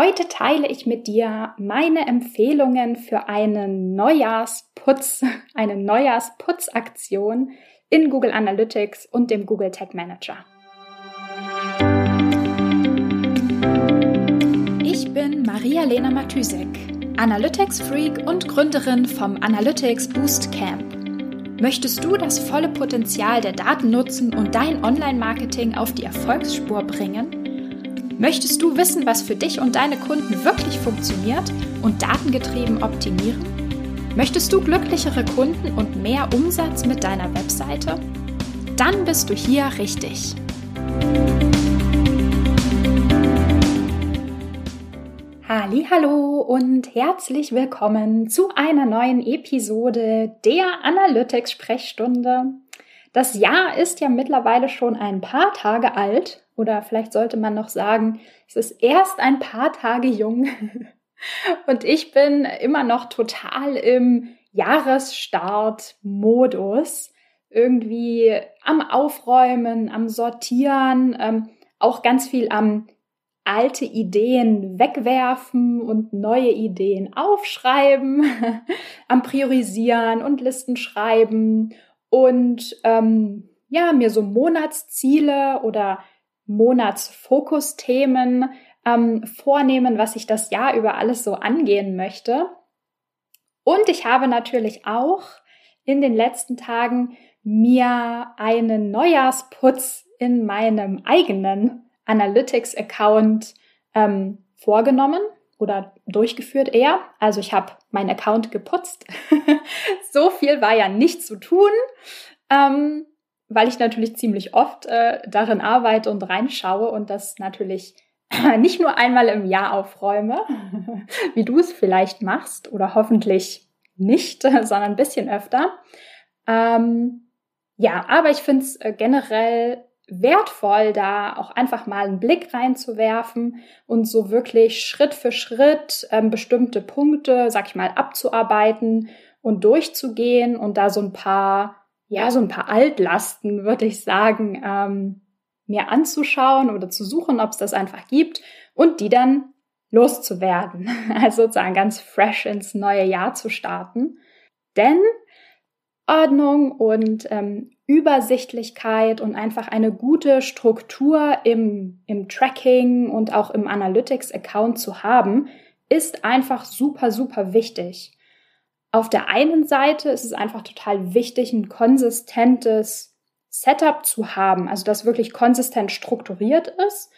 Heute teile ich mit dir meine Empfehlungen für einen Neujahrsputz, eine Neujahrsputzaktion in Google Analytics und dem Google Tag Manager. Ich bin Maria-Lena Matysek, Analytics-Freak und Gründerin vom Analytics Boost Camp. Möchtest du das volle Potenzial der Daten nutzen und dein Online-Marketing auf die Erfolgsspur bringen? Möchtest du wissen, was für dich und deine Kunden wirklich funktioniert und datengetrieben optimieren? Möchtest du glücklichere Kunden und mehr Umsatz mit deiner Webseite? Dann bist du hier richtig. Hallo und herzlich willkommen zu einer neuen Episode der Analytics Sprechstunde. Das Jahr ist ja mittlerweile schon ein paar Tage alt oder vielleicht sollte man noch sagen, es ist erst ein paar Tage jung. Und ich bin immer noch total im Jahresstart-Modus. Irgendwie am Aufräumen, am Sortieren, ähm, auch ganz viel am alte Ideen wegwerfen und neue Ideen aufschreiben, am Priorisieren und Listen schreiben und ähm, ja, mir so Monatsziele oder Monatsfokusthemen ähm, vornehmen, was ich das Jahr über alles so angehen möchte. Und ich habe natürlich auch in den letzten Tagen mir einen Neujahrsputz in meinem eigenen Analytics-Account ähm, vorgenommen oder durchgeführt eher. Also ich habe meinen Account geputzt. so viel war ja nicht zu tun. Ähm, weil ich natürlich ziemlich oft äh, darin arbeite und reinschaue und das natürlich nicht nur einmal im Jahr aufräume, wie du es vielleicht machst oder hoffentlich nicht, sondern ein bisschen öfter. Ähm, ja, aber ich finde es äh, generell wertvoll, da auch einfach mal einen Blick reinzuwerfen und so wirklich Schritt für Schritt ähm, bestimmte Punkte, sag ich mal, abzuarbeiten und durchzugehen und da so ein paar ja, so ein paar Altlasten, würde ich sagen, ähm, mir anzuschauen oder zu suchen, ob es das einfach gibt und die dann loszuwerden. Also sozusagen ganz fresh ins neue Jahr zu starten. Denn Ordnung und ähm, Übersichtlichkeit und einfach eine gute Struktur im, im Tracking und auch im Analytics-Account zu haben, ist einfach super, super wichtig. Auf der einen Seite ist es einfach total wichtig, ein konsistentes Setup zu haben, also das wirklich konsistent strukturiert ist,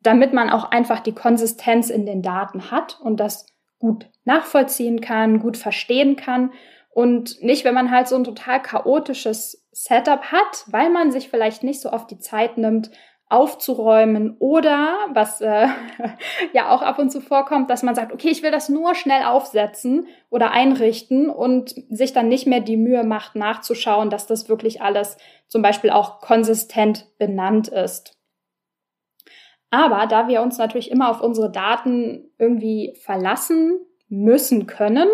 damit man auch einfach die Konsistenz in den Daten hat und das gut nachvollziehen kann, gut verstehen kann und nicht, wenn man halt so ein total chaotisches Setup hat, weil man sich vielleicht nicht so oft die Zeit nimmt, aufzuräumen oder was äh, ja auch ab und zu vorkommt, dass man sagt, okay, ich will das nur schnell aufsetzen oder einrichten und sich dann nicht mehr die Mühe macht, nachzuschauen, dass das wirklich alles zum Beispiel auch konsistent benannt ist. Aber da wir uns natürlich immer auf unsere Daten irgendwie verlassen müssen können,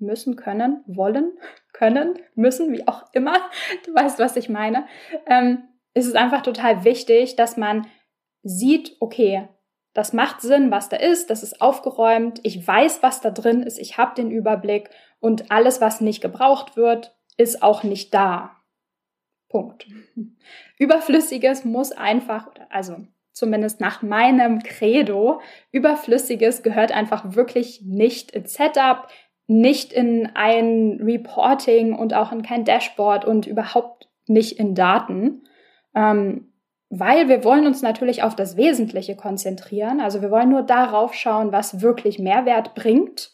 müssen können, wollen, können, müssen, wie auch immer, du weißt, was ich meine, ähm, ist es einfach total wichtig, dass man sieht, okay, das macht Sinn, was da ist, das ist aufgeräumt, ich weiß, was da drin ist, ich habe den Überblick und alles, was nicht gebraucht wird, ist auch nicht da. Punkt. Überflüssiges muss einfach, also zumindest nach meinem Credo, Überflüssiges gehört einfach wirklich nicht ins Setup, nicht in ein Reporting und auch in kein Dashboard und überhaupt nicht in Daten ähm, weil wir wollen uns natürlich auf das Wesentliche konzentrieren. Also wir wollen nur darauf schauen, was wirklich Mehrwert bringt.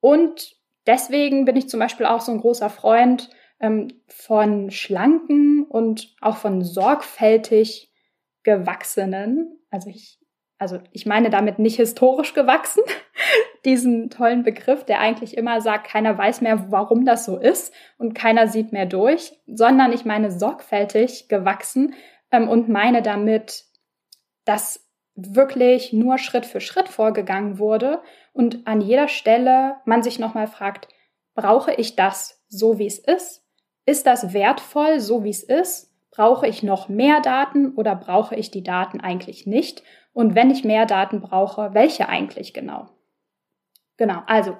Und deswegen bin ich zum Beispiel auch so ein großer Freund ähm, von schlanken und auch von sorgfältig gewachsenen. Also ich, also ich meine damit nicht historisch gewachsen, diesen tollen Begriff, der eigentlich immer sagt, keiner weiß mehr, warum das so ist und keiner sieht mehr durch, sondern ich meine sorgfältig gewachsen ähm, und meine damit, dass wirklich nur Schritt für Schritt vorgegangen wurde und an jeder Stelle man sich nochmal fragt, brauche ich das so, wie es ist? Ist das wertvoll, so wie es ist? Brauche ich noch mehr Daten oder brauche ich die Daten eigentlich nicht? Und wenn ich mehr Daten brauche, welche eigentlich genau? Genau, also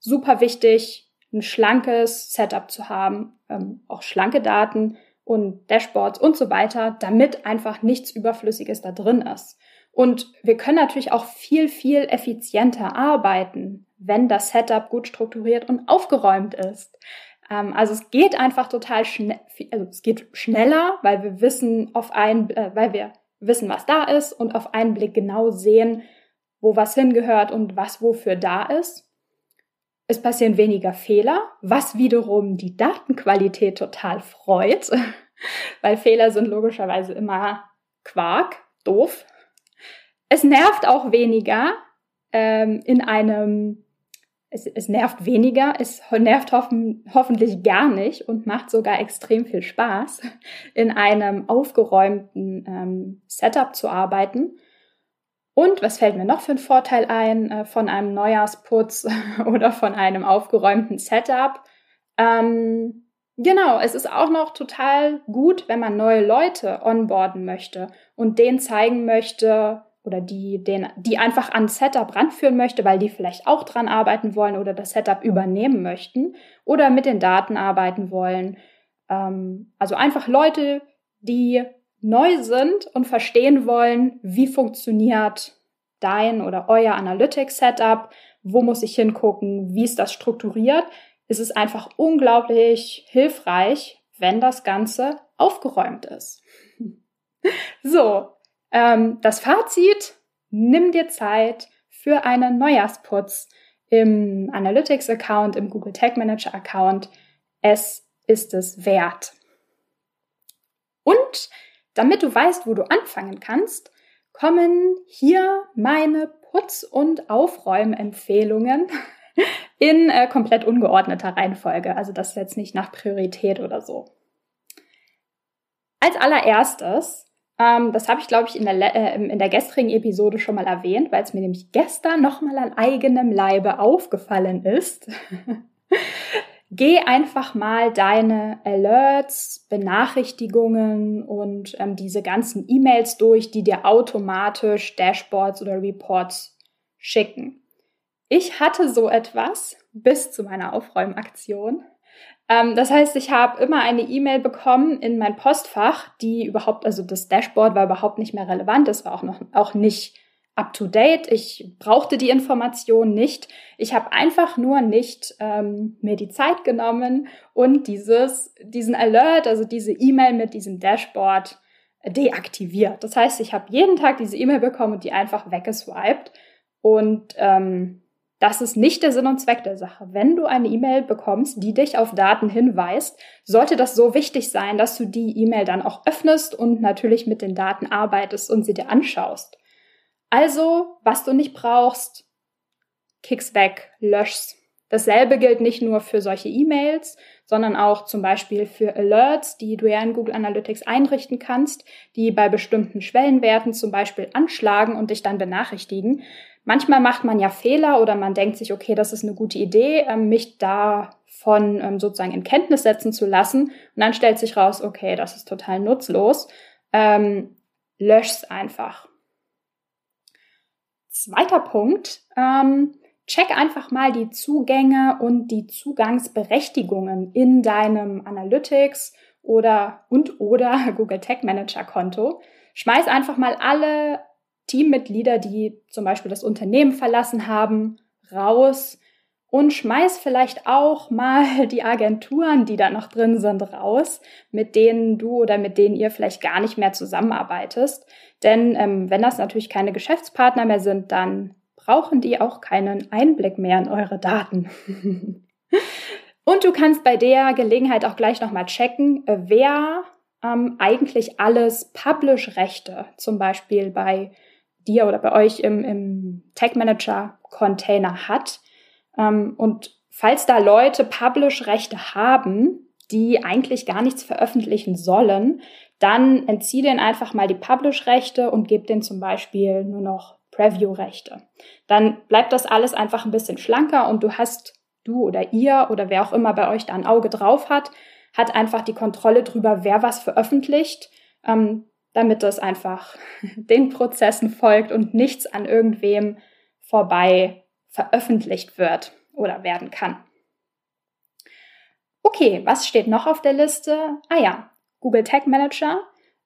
super wichtig, ein schlankes Setup zu haben, ähm, auch schlanke Daten und Dashboards und so weiter, damit einfach nichts Überflüssiges da drin ist. Und wir können natürlich auch viel, viel effizienter arbeiten, wenn das Setup gut strukturiert und aufgeräumt ist. Ähm, also es geht einfach total schnell, also es geht schneller, weil wir wissen auf einen, äh, weil wir wissen, was da ist und auf einen Blick genau sehen, wo was hingehört und was wofür da ist. Es passieren weniger Fehler, was wiederum die Datenqualität total freut, weil Fehler sind logischerweise immer Quark, doof. Es nervt auch weniger ähm, in einem es, es nervt weniger, es nervt hoffen, hoffentlich gar nicht und macht sogar extrem viel Spaß, in einem aufgeräumten ähm, Setup zu arbeiten. Und was fällt mir noch für einen Vorteil ein äh, von einem Neujahrsputz oder von einem aufgeräumten Setup? Ähm, genau, es ist auch noch total gut, wenn man neue Leute onboarden möchte und denen zeigen möchte, oder die, den, die einfach an Setup ranführen möchte, weil die vielleicht auch dran arbeiten wollen oder das Setup übernehmen möchten oder mit den Daten arbeiten wollen. Ähm, also einfach Leute, die neu sind und verstehen wollen, wie funktioniert dein oder euer Analytics-Setup, wo muss ich hingucken, wie ist das strukturiert. Es ist einfach unglaublich hilfreich, wenn das Ganze aufgeräumt ist. So, ähm, das Fazit, nimm dir Zeit für einen Neujahrsputz im Analytics-Account, im Google Tag Manager-Account. Es ist es wert. Und damit du weißt, wo du anfangen kannst, kommen hier meine Putz- und Aufräumempfehlungen in äh, komplett ungeordneter Reihenfolge. Also das ist jetzt nicht nach Priorität oder so. Als allererstes ähm, das habe ich, glaube ich, in der, äh, in der gestrigen Episode schon mal erwähnt, weil es mir nämlich gestern nochmal an eigenem Leibe aufgefallen ist. Geh einfach mal deine Alerts, Benachrichtigungen und ähm, diese ganzen E-Mails durch, die dir automatisch Dashboards oder Reports schicken. Ich hatte so etwas bis zu meiner Aufräumaktion ähm, das heißt, ich habe immer eine E-Mail bekommen in mein Postfach, die überhaupt, also das Dashboard war überhaupt nicht mehr relevant, es war auch noch auch nicht up to date. Ich brauchte die Information nicht. Ich habe einfach nur nicht ähm, mir die Zeit genommen und dieses, diesen Alert, also diese E-Mail mit diesem Dashboard deaktiviert. Das heißt, ich habe jeden Tag diese E-Mail bekommen und die einfach weggeswiped. Und ähm, das ist nicht der Sinn und Zweck der Sache. Wenn du eine E-Mail bekommst, die dich auf Daten hinweist, sollte das so wichtig sein, dass du die E-Mail dann auch öffnest und natürlich mit den Daten arbeitest und sie dir anschaust. Also, was du nicht brauchst, kick's weg, lösch's. Dasselbe gilt nicht nur für solche E-Mails, sondern auch zum Beispiel für Alerts, die du ja in Google Analytics einrichten kannst, die bei bestimmten Schwellenwerten zum Beispiel anschlagen und dich dann benachrichtigen. Manchmal macht man ja Fehler oder man denkt sich, okay, das ist eine gute Idee, ähm, mich davon ähm, sozusagen in Kenntnis setzen zu lassen. Und dann stellt sich raus, okay, das ist total nutzlos. Ähm, lösch's einfach. Zweiter Punkt, ähm, check einfach mal die Zugänge und die Zugangsberechtigungen in deinem Analytics oder und oder Google Tag Manager Konto. Schmeiß einfach mal alle Teammitglieder, die zum Beispiel das Unternehmen verlassen haben, raus und schmeiß vielleicht auch mal die Agenturen, die da noch drin sind, raus, mit denen du oder mit denen ihr vielleicht gar nicht mehr zusammenarbeitest. Denn ähm, wenn das natürlich keine Geschäftspartner mehr sind, dann brauchen die auch keinen Einblick mehr in eure Daten. und du kannst bei der Gelegenheit auch gleich nochmal checken, wer ähm, eigentlich alles Publish-Rechte zum Beispiel bei dir oder bei euch im, im Tag Manager Container hat. Ähm, und falls da Leute Publish-Rechte haben, die eigentlich gar nichts veröffentlichen sollen, dann entziehe denen einfach mal die Publish-Rechte und gib denen zum Beispiel nur noch Preview-Rechte. Dann bleibt das alles einfach ein bisschen schlanker und du hast, du oder ihr oder wer auch immer bei euch da ein Auge drauf hat, hat einfach die Kontrolle drüber, wer was veröffentlicht. Ähm, damit es einfach den Prozessen folgt und nichts an irgendwem vorbei veröffentlicht wird oder werden kann. Okay, was steht noch auf der Liste? Ah ja, Google Tag Manager.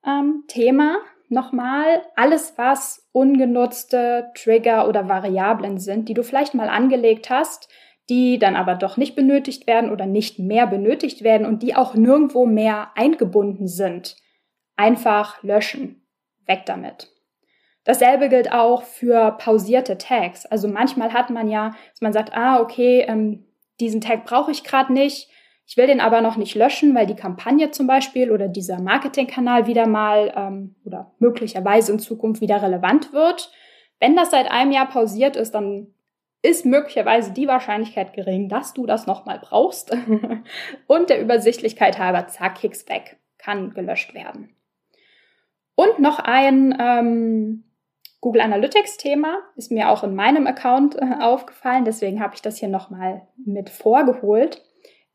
Ähm, Thema nochmal alles, was ungenutzte Trigger oder Variablen sind, die du vielleicht mal angelegt hast, die dann aber doch nicht benötigt werden oder nicht mehr benötigt werden und die auch nirgendwo mehr eingebunden sind. Einfach löschen. Weg damit. Dasselbe gilt auch für pausierte Tags. Also manchmal hat man ja, dass man sagt, ah, okay, ähm, diesen Tag brauche ich gerade nicht. Ich will den aber noch nicht löschen, weil die Kampagne zum Beispiel oder dieser Marketingkanal wieder mal ähm, oder möglicherweise in Zukunft wieder relevant wird. Wenn das seit einem Jahr pausiert ist, dann ist möglicherweise die Wahrscheinlichkeit gering, dass du das nochmal brauchst. Und der Übersichtlichkeit halber, zack, kicks weg, kann gelöscht werden. Und noch ein ähm, Google Analytics Thema ist mir auch in meinem Account äh, aufgefallen, deswegen habe ich das hier nochmal mit vorgeholt.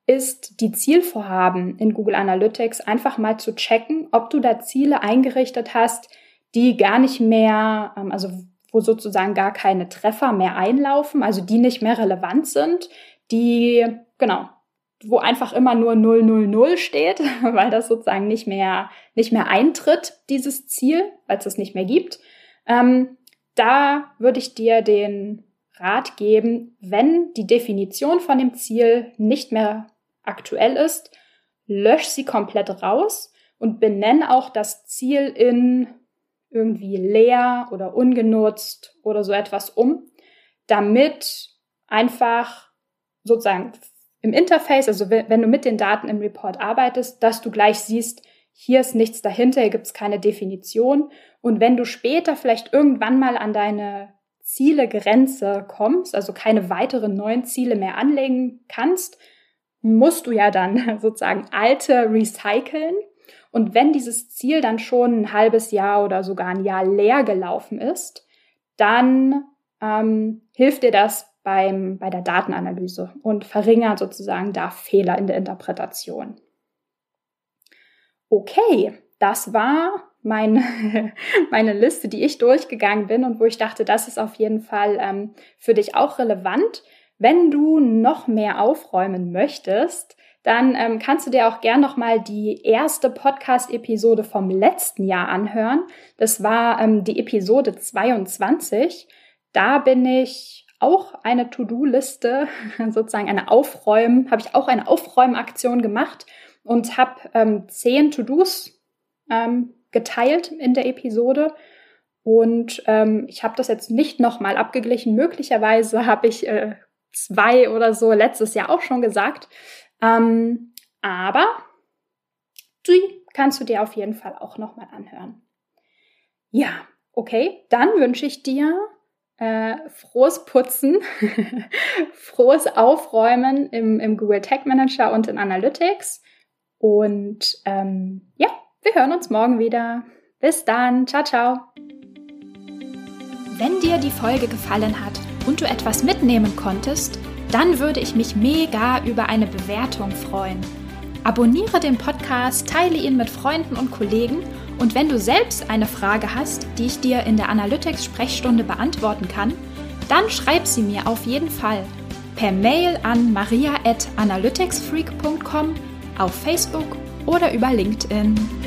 Ist die Zielvorhaben in Google Analytics einfach mal zu checken, ob du da Ziele eingerichtet hast, die gar nicht mehr, ähm, also wo sozusagen gar keine Treffer mehr einlaufen, also die nicht mehr relevant sind, die, genau, wo einfach immer nur 000 steht, weil das sozusagen nicht mehr, nicht mehr eintritt, dieses Ziel, weil es es nicht mehr gibt. Ähm, da würde ich dir den Rat geben, wenn die Definition von dem Ziel nicht mehr aktuell ist, lösch sie komplett raus und benenn auch das Ziel in irgendwie leer oder ungenutzt oder so etwas um, damit einfach sozusagen im Interface, also wenn du mit den Daten im Report arbeitest, dass du gleich siehst, hier ist nichts dahinter, hier gibt es keine Definition. Und wenn du später vielleicht irgendwann mal an deine Ziele-Grenze kommst, also keine weiteren neuen Ziele mehr anlegen kannst, musst du ja dann sozusagen alte recyceln. Und wenn dieses Ziel dann schon ein halbes Jahr oder sogar ein Jahr leer gelaufen ist, dann ähm, hilft dir das beim, bei der Datenanalyse und verringert sozusagen da Fehler in der Interpretation. Okay, das war mein, meine Liste, die ich durchgegangen bin und wo ich dachte, das ist auf jeden Fall ähm, für dich auch relevant. Wenn du noch mehr aufräumen möchtest, dann ähm, kannst du dir auch gern noch mal die erste Podcast-Episode vom letzten Jahr anhören. Das war ähm, die Episode 22. Da bin ich auch eine To-Do-Liste, sozusagen eine Aufräumen, habe ich auch eine Aufräumaktion gemacht und habe ähm, zehn To-Dos ähm, geteilt in der Episode. Und ähm, ich habe das jetzt nicht nochmal abgeglichen. Möglicherweise habe ich äh, zwei oder so letztes Jahr auch schon gesagt. Ähm, aber die kannst du dir auf jeden Fall auch nochmal anhören. Ja, okay, dann wünsche ich dir äh, frohes Putzen, frohes Aufräumen im, im, Google Tag Manager und in Analytics. Und ähm, ja, wir hören uns morgen wieder. Bis dann. Ciao, ciao. Wenn dir die Folge gefallen hat, und du etwas mitnehmen konntest, dann würde ich mich mega über eine Bewertung freuen. Abonniere den Podcast, teile ihn mit Freunden und Kollegen und wenn du selbst eine Frage hast, die ich dir in der Analytics-Sprechstunde beantworten kann, dann schreib sie mir auf jeden Fall per Mail an maria.analyticsfreak.com, auf Facebook oder über LinkedIn.